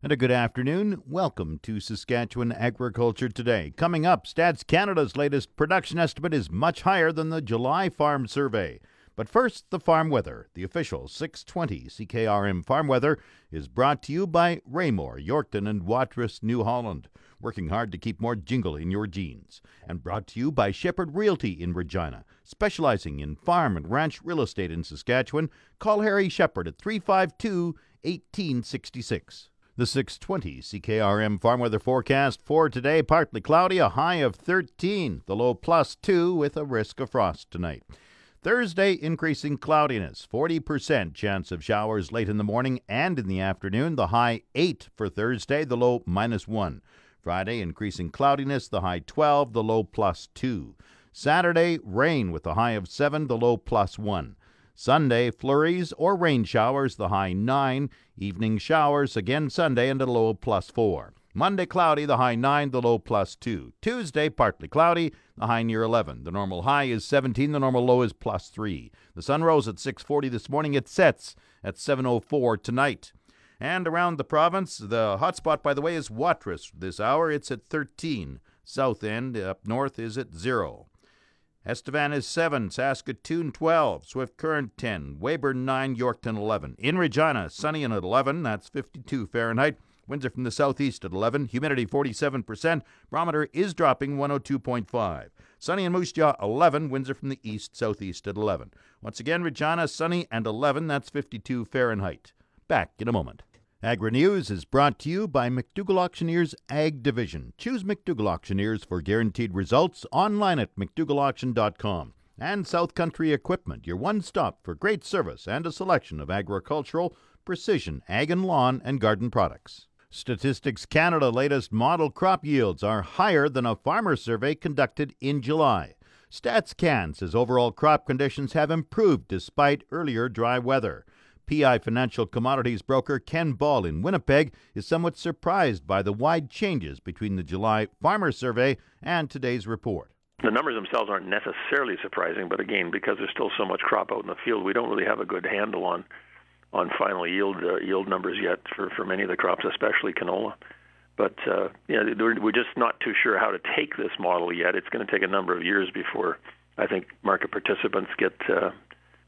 And a good afternoon. Welcome to Saskatchewan Agriculture Today. Coming up, Stats Canada's latest production estimate is much higher than the July farm survey. But first, the farm weather. The official 620 CKRM farm weather is brought to you by Raymore, Yorkton, and Watrous, New Holland, working hard to keep more jingle in your jeans. And brought to you by Shepherd Realty in Regina, specializing in farm and ranch real estate in Saskatchewan. Call Harry Shepherd at 352 1866. The 620 CKRM farm weather forecast for today partly cloudy, a high of 13, the low plus 2 with a risk of frost tonight. Thursday, increasing cloudiness, 40% chance of showers late in the morning and in the afternoon, the high 8 for Thursday, the low minus 1. Friday, increasing cloudiness, the high 12, the low plus 2. Saturday, rain with the high of 7, the low plus 1. Sunday, flurries or rain showers, the high 9. Evening showers again Sunday and a low plus 4. Monday, cloudy, the high 9, the low plus 2. Tuesday, partly cloudy, the high near 11. The normal high is 17, the normal low is plus 3. The sun rose at 6:40 this morning. It sets at 7:04 tonight. And around the province, the hot spot, by the way, is Watrous. This hour, it's at 13. Southend up north is at 0. Estevan is 7, Saskatoon 12, Swift Current 10, Weyburn 9, Yorkton 11. In Regina, sunny and at 11, that's 52 Fahrenheit. Winds are from the southeast at 11, humidity 47%, barometer is dropping 102.5. Sunny in Moose Jaw 11, winds are from the east southeast at 11. Once again, Regina sunny and 11, that's 52 Fahrenheit. Back in a moment. Agri News is brought to you by McDougall Auctioneers Ag Division. Choose McDougall Auctioneers for guaranteed results online at McDougallAuction.com. And South Country Equipment, your one stop for great service and a selection of agricultural, precision, ag and lawn, and garden products. Statistics Canada latest model crop yields are higher than a farmer survey conducted in July. Stats Can says overall crop conditions have improved despite earlier dry weather. PI Financial Commodities broker Ken Ball in Winnipeg is somewhat surprised by the wide changes between the July Farmer Survey and today's report. The numbers themselves aren't necessarily surprising, but again, because there's still so much crop out in the field, we don't really have a good handle on on final yield uh, yield numbers yet for for many of the crops, especially canola. But uh, yeah, we're just not too sure how to take this model yet. It's going to take a number of years before I think market participants get uh,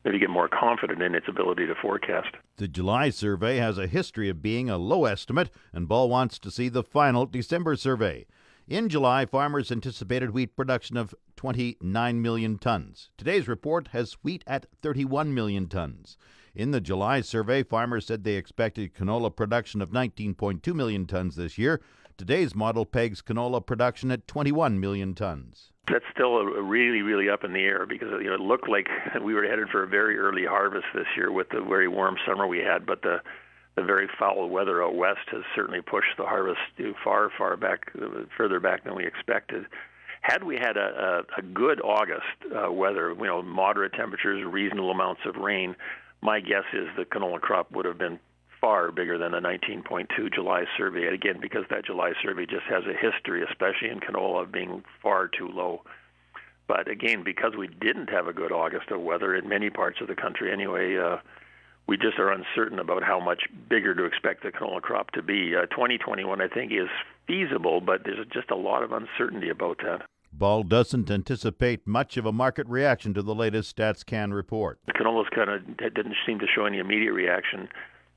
maybe get more confident in its ability to forecast. The July survey has a history of being a low estimate, and Ball wants to see the final December survey. In July, farmers anticipated wheat production of 29 million tons. Today's report has wheat at 31 million tons. In the July survey, farmers said they expected canola production of 19.2 million tons this year. Today's model pegs canola production at 21 million tons that's still a, really, really up in the air because you know, it looked like we were headed for a very early harvest this year with the very warm summer we had, but the the very foul weather out west has certainly pushed the harvest far, far back, further back than we expected. Had we had a, a, a good August uh, weather, you know, moderate temperatures, reasonable amounts of rain, my guess is the canola crop would have been far bigger than the 19.2 July survey. Again, because that July survey just has a history, especially in canola, of being far too low. But again, because we didn't have a good August of weather in many parts of the country anyway, uh, we just are uncertain about how much bigger to expect the canola crop to be. Uh, 2021, I think, is feasible, but there's just a lot of uncertainty about that. Ball doesn't anticipate much of a market reaction to the latest StatsCan report. Canola's kind of didn't seem to show any immediate reaction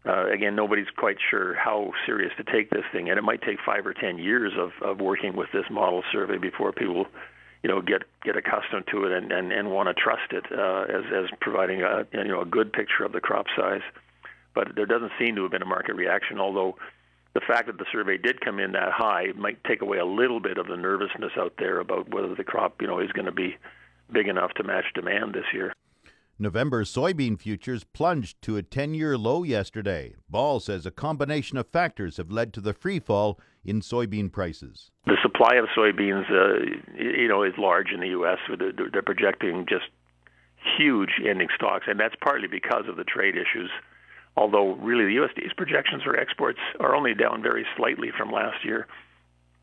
uh, again, nobody's quite sure how serious to take this thing, and it might take five or ten years of, of working with this model survey before people, you know, get get accustomed to it and, and, and want to trust it uh, as as providing a you know a good picture of the crop size. But there doesn't seem to have been a market reaction, although the fact that the survey did come in that high might take away a little bit of the nervousness out there about whether the crop, you know, is going to be big enough to match demand this year. November soybean futures plunged to a 10 year low yesterday. Ball says a combination of factors have led to the free fall in soybean prices. The supply of soybeans, uh, you know, is large in the U.S. They're projecting just huge ending stocks, and that's partly because of the trade issues. Although, really, the USDA's projections for exports are only down very slightly from last year.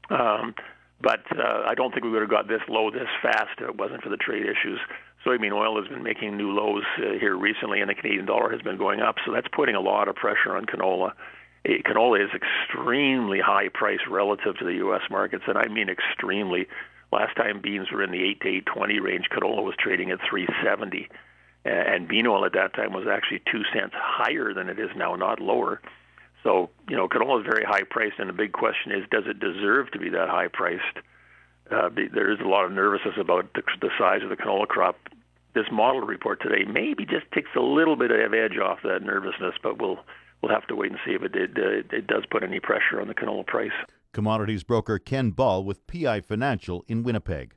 Um, but uh, I don't think we would have got this low this fast if it wasn't for the trade issues soybean oil has been making new lows uh, here recently, and the Canadian dollar has been going up. So that's putting a lot of pressure on canola. it, canola is extremely high price relative to the U.S. markets, and I mean extremely. Last time beans were in the 8 to 820 range, canola was trading at 370, and bean oil at that time was actually two cents higher than it is now, not lower. So you know, canola is very high priced, and the big question is, does it deserve to be that high priced? Uh, there is a lot of nervousness about the, the size of the canola crop. This model report today maybe just takes a little bit of edge off that nervousness, but we'll we'll have to wait and see if it it, uh, it does put any pressure on the canola price. Commodities broker Ken Ball with PI Financial in Winnipeg.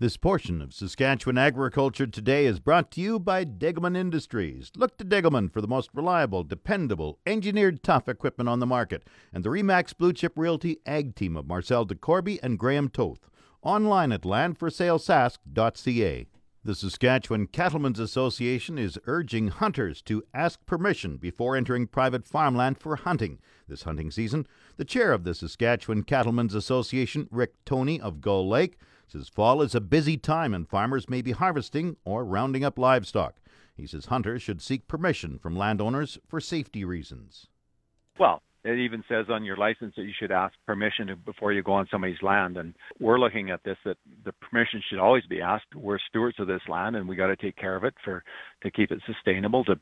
This portion of Saskatchewan Agriculture Today is brought to you by Degelman Industries. Look to Degelman for the most reliable, dependable, engineered tough equipment on the market, and the Remax Blue Chip Realty Ag Team of Marcel DeCorby and Graham Toth. Online at landforsalesask.ca. The Saskatchewan Cattlemen's Association is urging hunters to ask permission before entering private farmland for hunting this hunting season. The chair of the Saskatchewan Cattlemen's Association, Rick Toney of Gull Lake, Says fall is a busy time and farmers may be harvesting or rounding up livestock. He says hunters should seek permission from landowners for safety reasons. Well, it even says on your license that you should ask permission before you go on somebody's land. And we're looking at this that the permission should always be asked. We're stewards of this land, and we got to take care of it for to keep it sustainable, to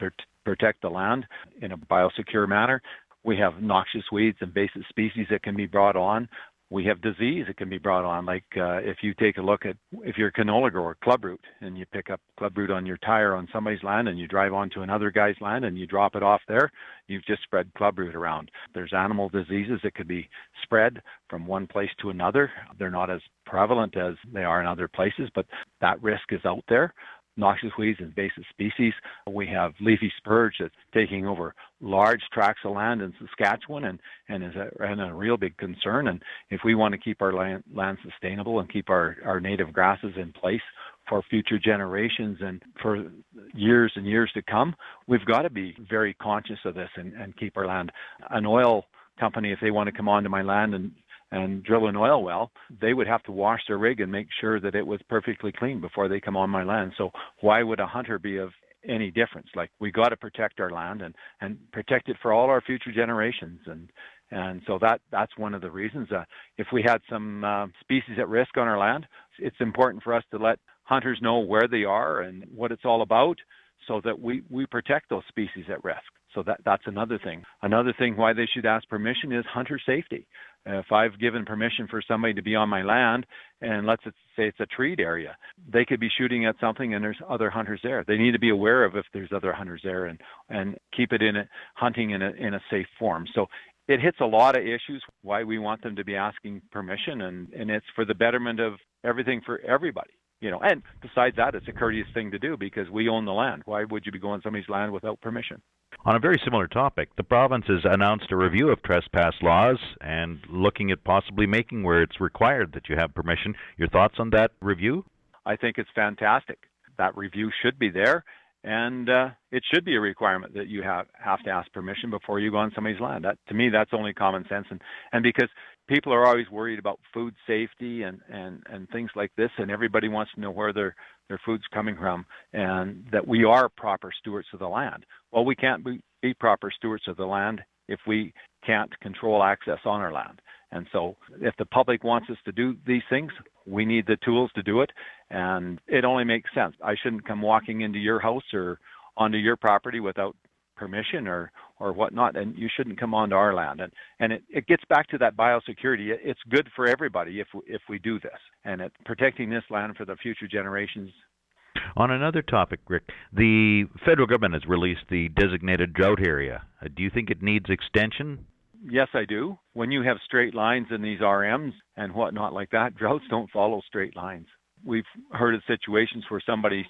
protect the land in a biosecure manner. We have noxious weeds, and invasive species that can be brought on we have disease that can be brought on. Like uh, if you take a look at if you're a canola grower, clubroot, and you pick up clubroot on your tire on somebody's land, and you drive onto another guy's land and you drop it off there, you've just spread clubroot around. There's animal diseases that could be spread from one place to another. They're not as prevalent as they are in other places, but that risk is out there noxious weeds, and invasive species. We have leafy spurge that's taking over large tracts of land in Saskatchewan and, and is a, and a real big concern. And if we want to keep our land, land sustainable and keep our, our native grasses in place for future generations and for years and years to come, we've got to be very conscious of this and, and keep our land. An oil company, if they want to come onto my land and and drill an oil well, they would have to wash their rig and make sure that it was perfectly clean before they come on my land. So why would a hunter be of any difference? Like we got to protect our land and and protect it for all our future generations and and so that that's one of the reasons. Uh, if we had some uh, species at risk on our land, it's important for us to let hunters know where they are and what it's all about, so that we we protect those species at risk. So that that's another thing. Another thing why they should ask permission is hunter safety. If I've given permission for somebody to be on my land, and let's say it's a treed area, they could be shooting at something, and there's other hunters there. They need to be aware of if there's other hunters there, and and keep it in a hunting in a in a safe form. So it hits a lot of issues why we want them to be asking permission, and and it's for the betterment of everything for everybody you know, and besides that, it's a courteous thing to do because we own the land. Why would you be going on somebody's land without permission? On a very similar topic, the province has announced a review of trespass laws and looking at possibly making where it's required that you have permission. Your thoughts on that review? I think it's fantastic. That review should be there, and uh, it should be a requirement that you have have to ask permission before you go on somebody's land. That to me, that's only common sense, and and because people are always worried about food safety and and and things like this, and everybody wants to know where their their food's coming from, and that we are proper stewards of the land. Well, we can't be, be proper stewards of the land if we can't control access on our land. And so, if the public wants us to do these things, we need the tools to do it, and it only makes sense. I shouldn't come walking into your house or onto your property without permission or or whatnot, and you shouldn't come onto our land. And and it, it gets back to that biosecurity. It's good for everybody if if we do this, and it, protecting this land for the future generations. On another topic, Rick, the federal government has released the designated drought area. Uh, do you think it needs extension? Yes, I do. When you have straight lines in these RMs and whatnot like that, droughts don't follow straight lines. We've heard of situations where somebody's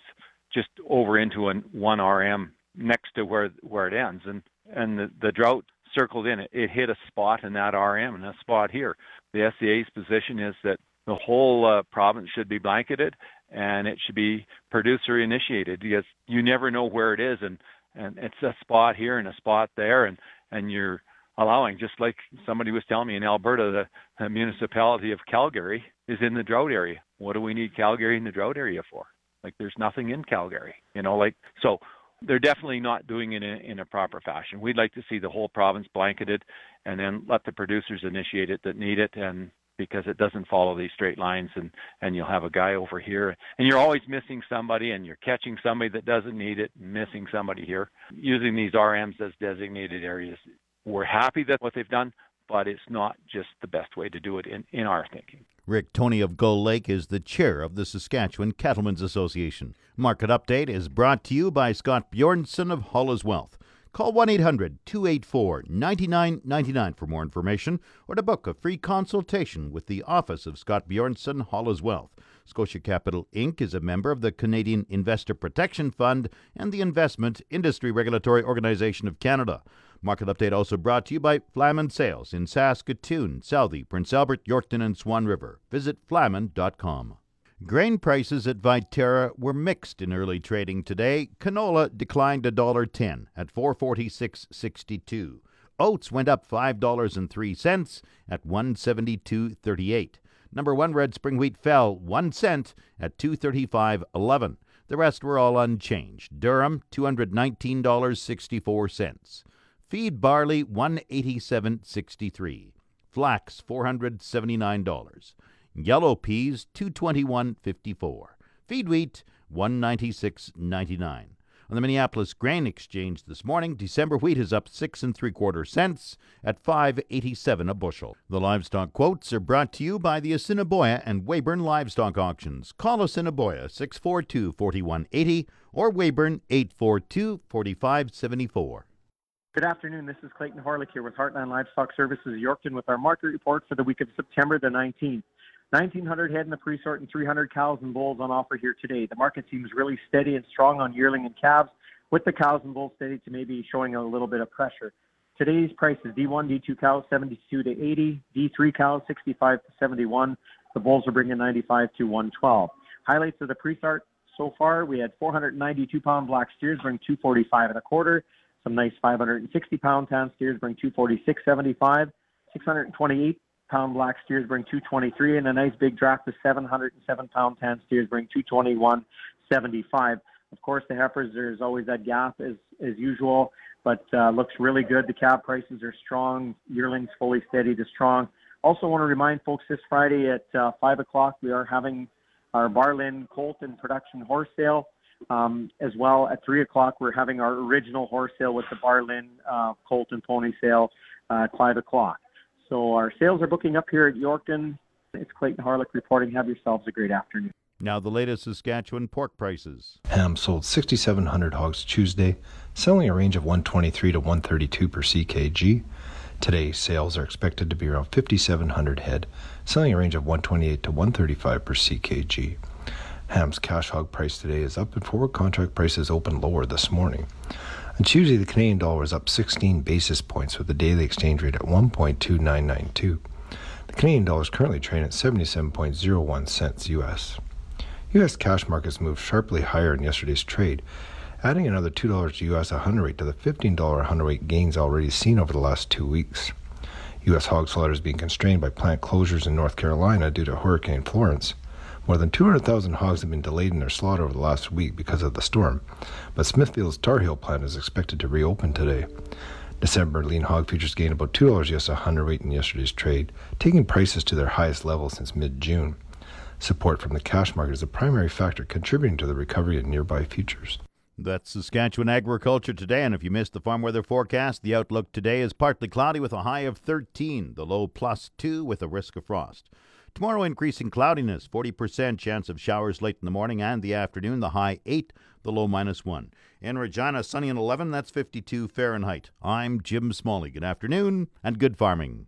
just over into an one RM next to where where it ends, and and the, the drought circled in it. It hit a spot in that RM and a spot here. The SCA's position is that the whole uh, province should be blanketed and it should be producer initiated because you never know where it is and and it's a spot here and a spot there and and you're allowing just like somebody was telling me in Alberta the, the municipality of Calgary is in the drought area. What do we need Calgary in the drought area for? Like there's nothing in Calgary, you know, like so they're definitely not doing it in, in a proper fashion. We'd like to see the whole province blanketed and then let the producers initiate it that need it and because it doesn't follow these straight lines and and you'll have a guy over here and you're always missing somebody and you're catching somebody that doesn't need it missing somebody here using these RMs as designated areas we're happy that what they've done but it's not just the best way to do it in, in our thinking. Rick Toney of Gull Lake is the chair of the Saskatchewan Cattlemen's Association. Market Update is brought to you by Scott Bjornson of Hollis Wealth. Call 1 800 284 9999 for more information or to book a free consultation with the office of Scott Bjornson Hollis Wealth. Scotia Capital Inc. is a member of the Canadian Investor Protection Fund and the Investment Industry Regulatory Organization of Canada. Market update also brought to you by Flaman Sales in Saskatoon, Southey, Prince Albert, Yorkton, and Swan River. Visit flaman.com. Grain prices at Viterra were mixed in early trading today. Canola declined $1.10 at 446.62. Oats went up $5.03 at 172.38. Number 1 red spring wheat fell 1 cent at 235.11. The rest were all unchanged. Durum $219.64. Feed barley 187.63. Flax $479. Yellow peas 221.54. Feed wheat 196.99. On the Minneapolis Grain Exchange this morning, December wheat is up six and three quarter cents at 5.87 a bushel. The livestock quotes are brought to you by the Assiniboia and Weyburn Livestock Auctions. Call Assiniboia 642-4180 or Weyburn 842-4574. Good afternoon. This is Clayton Horlick here with Heartland Livestock Services Yorkton with our market report for the week of September the 19th. 1,900 head in the pre-sort and 300 cows and bulls on offer here today. The market seems really steady and strong on yearling and calves, with the cows and bulls steady to maybe showing a little bit of pressure. Today's prices: D1, D2 cows 72 to 80, D3 cows 65 to 71. The bulls are bringing 95 to 112. Highlights of the pre-sort so far: we had 492 pound black steers bring 245 and a quarter. Some nice 560 pound tan steers bring 246.75. 628 pound black steers bring 223, and a nice big draft of 707 pound tan steers bring 221.75. Of course, the heifers, there's always that gap as as usual, but uh, looks really good. The cab prices are strong. Yearlings fully steady to strong. Also, want to remind folks this Friday at uh, five o'clock we are having our Barlin Colt and production horse sale. Um, as well, at 3 o'clock, we're having our original horse sale with the Barlin uh, Colt and Pony sale uh, at 5 o'clock. So our sales are booking up here at Yorkton. It's Clayton Harlick reporting. Have yourselves a great afternoon. Now, the latest Saskatchewan pork prices. Ham sold 6,700 hogs Tuesday, selling a range of 123 to 132 per ckg. Today, sales are expected to be around 5,700 head, selling a range of 128 to 135 per ckg. Ham's cash hog price today is up and forward contract prices opened lower this morning. On Tuesday, the Canadian dollar was up 16 basis points with the daily exchange rate at 1.2992. The Canadian dollar is currently trading at 77.01 cents US. U.S. cash markets moved sharply higher in yesterday's trade, adding another $2 US a hundredweight to the $15 a hundredweight gains already seen over the last two weeks. U.S. hog slaughter is being constrained by plant closures in North Carolina due to Hurricane Florence. More than 200,000 hogs have been delayed in their slaughter over the last week because of the storm, but Smithfield's Tar Heel plant is expected to reopen today. December lean hog futures gained about $2 US a hundredweight in yesterday's trade, taking prices to their highest level since mid June. Support from the cash market is a primary factor contributing to the recovery in nearby futures. That's Saskatchewan agriculture today. And if you missed the farm weather forecast, the outlook today is partly cloudy with a high of 13, the low plus 2 with a risk of frost. Tomorrow, increasing cloudiness, 40% chance of showers late in the morning and the afternoon, the high 8, the low minus 1. In Regina, sunny and 11, that's 52 Fahrenheit. I'm Jim Smalley. Good afternoon and good farming.